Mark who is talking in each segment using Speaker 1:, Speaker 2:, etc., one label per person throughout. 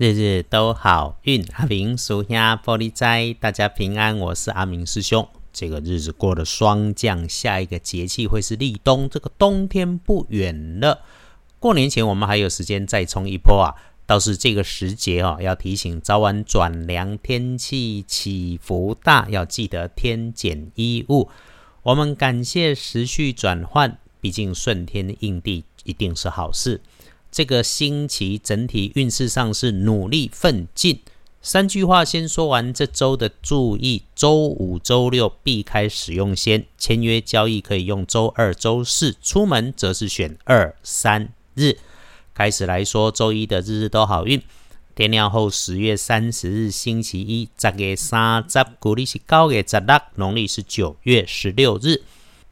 Speaker 1: 日日都好运，阿明属下玻璃斋，大家平安。我是阿明师兄。这个日子过了霜降，下一个节气会是立冬，这个冬天不远了。过年前我们还有时间再冲一波啊！倒是这个时节哦，要提醒早晚转凉，天气起伏大，要记得添减衣物。我们感谢时序转换，毕竟顺天应地一定是好事。这个星期整体运势上是努力奋进。三句话先说完，这周的注意：周五、周六避开使用先，签约交易可以用周二、周四，出门则是选二、三日。开始来说，周一的日日都好运。天亮后，十月三十日星期一，十月三十，古历是九月十六，农历是九月十六日。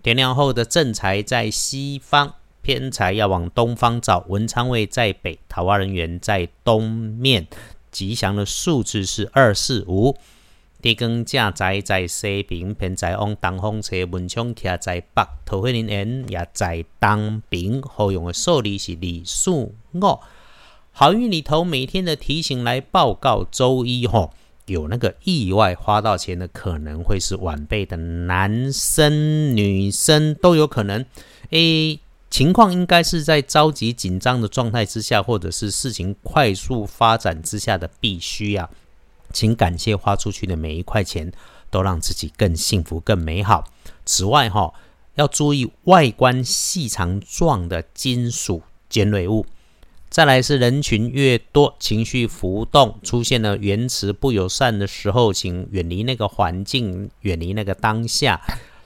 Speaker 1: 天亮后的正财在西方。偏财要往东方找，文昌位在北，桃花人缘在东面。吉祥的数字是二四五。地根正宅在西边，偏财往东方车，文昌徛在北，桃花人缘也在东边。好用的数字是二四五。好运里头每天的提醒来报告，周一吼有那个意外花到钱的，可能会是晚辈的男生、女生都有可能。诶。情况应该是在着急紧张的状态之下，或者是事情快速发展之下的必须呀。请感谢花出去的每一块钱，都让自己更幸福、更美好。此外，哈要注意外观细长状的金属尖锐物。再来是人群越多，情绪浮动，出现了言辞不友善的时候，请远离那个环境，远离那个当下，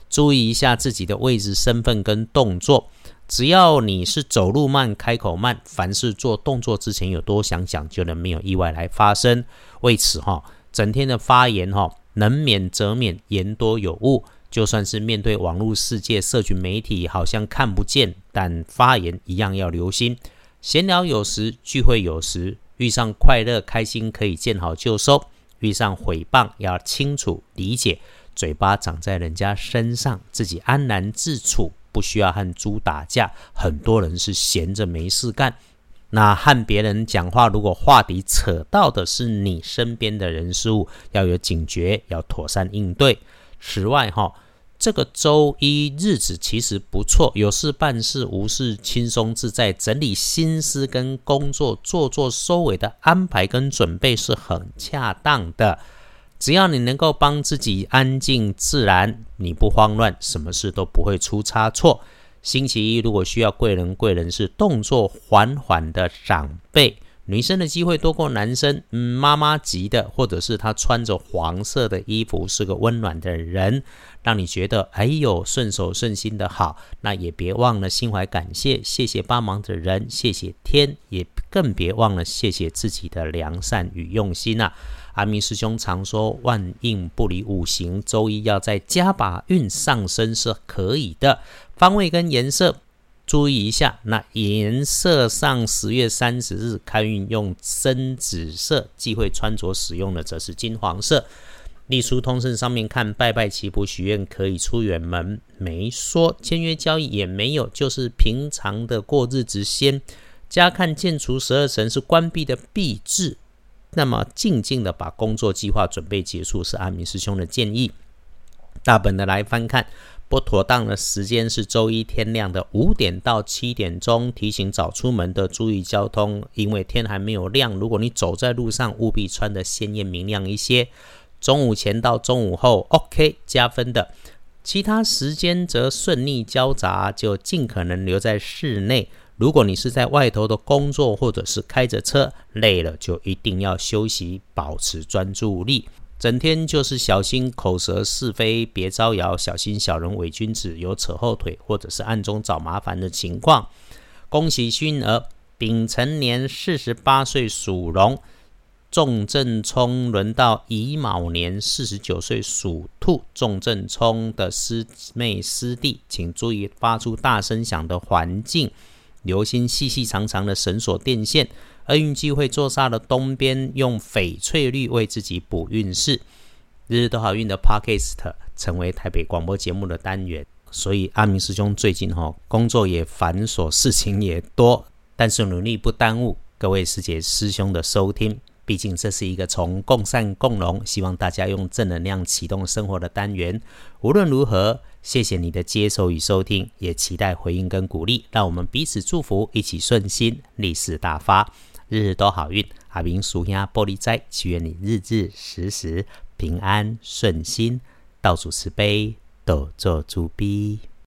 Speaker 1: 注意一下自己的位置、身份跟动作。只要你是走路慢、开口慢，凡事做动作之前有多想想，就能没有意外来发生。为此哈，整天的发言哈，能免则免，言多有误。就算是面对网络世界、社群媒体，好像看不见，但发言一样要留心。闲聊有时，聚会有时，遇上快乐开心可以见好就收；遇上毁谤，要清楚理解。嘴巴长在人家身上，自己安然自处。不需要和猪打架，很多人是闲着没事干。那和别人讲话，如果话题扯到的是你身边的人事物，要有警觉，要妥善应对。此外，哈，这个周一日子其实不错，有事办事，无事轻松自在，整理心思跟工作，做做收尾的安排跟准备是很恰当的。只要你能够帮自己安静自然，你不慌乱，什么事都不会出差错。星期一如果需要贵人，贵人是动作缓缓的长辈，女生的机会多过男生。嗯，妈妈级的，或者是她穿着黄色的衣服，是个温暖的人，让你觉得哎呦顺手顺心的好。那也别忘了心怀感谢，谢谢帮忙的人，谢谢天，也更别忘了谢谢自己的良善与用心呐。阿明师兄常说：“万应不离五行，周一要在加把运上升是可以的。方位跟颜色注意一下。那颜色上，十月三十日开运用深紫色，忌讳穿着使用的则是金黄色。隶书通胜上面看，拜拜祈福许愿可以出远门，没说签约交易也没有，就是平常的过日子。先加看建除十二神是关闭的闭制。”那么静静的把工作计划准备结束是阿明师兄的建议。大本的来翻看，不妥当的时间是周一天亮的五点到七点钟，提醒早出门的注意交通，因为天还没有亮。如果你走在路上，务必穿的鲜艳明亮一些。中午前到中午后，OK 加分的，其他时间则顺利交杂，就尽可能留在室内。如果你是在外头的工作，或者是开着车累了，就一定要休息，保持专注力。整天就是小心口舌是非，别招摇；小心小人伪君子，有扯后腿或者是暗中找麻烦的情况。恭喜勋儿，丙辰年四十八岁属龙；重正冲轮到乙卯年四十九岁属兔。重正冲的师妹师弟，请注意发出大声响的环境。留心细细长长的绳索电线，厄运机会坐煞的东边，用翡翠绿为自己补运势。日日都好运的 Podcast 成为台北广播节目的单元，所以阿明师兄最近哈工作也繁琐，事情也多，但是努力不耽误各位师姐师兄的收听。毕竟这是一个从共善共荣，希望大家用正能量启动生活的单元。无论如何，谢谢你的接受与收听，也期待回应跟鼓励。让我们彼此祝福，一起顺心，利市大发，日日都好运。阿明属下玻璃斋，祈愿你日日时时平安顺心，倒数慈悲，斗做主逼。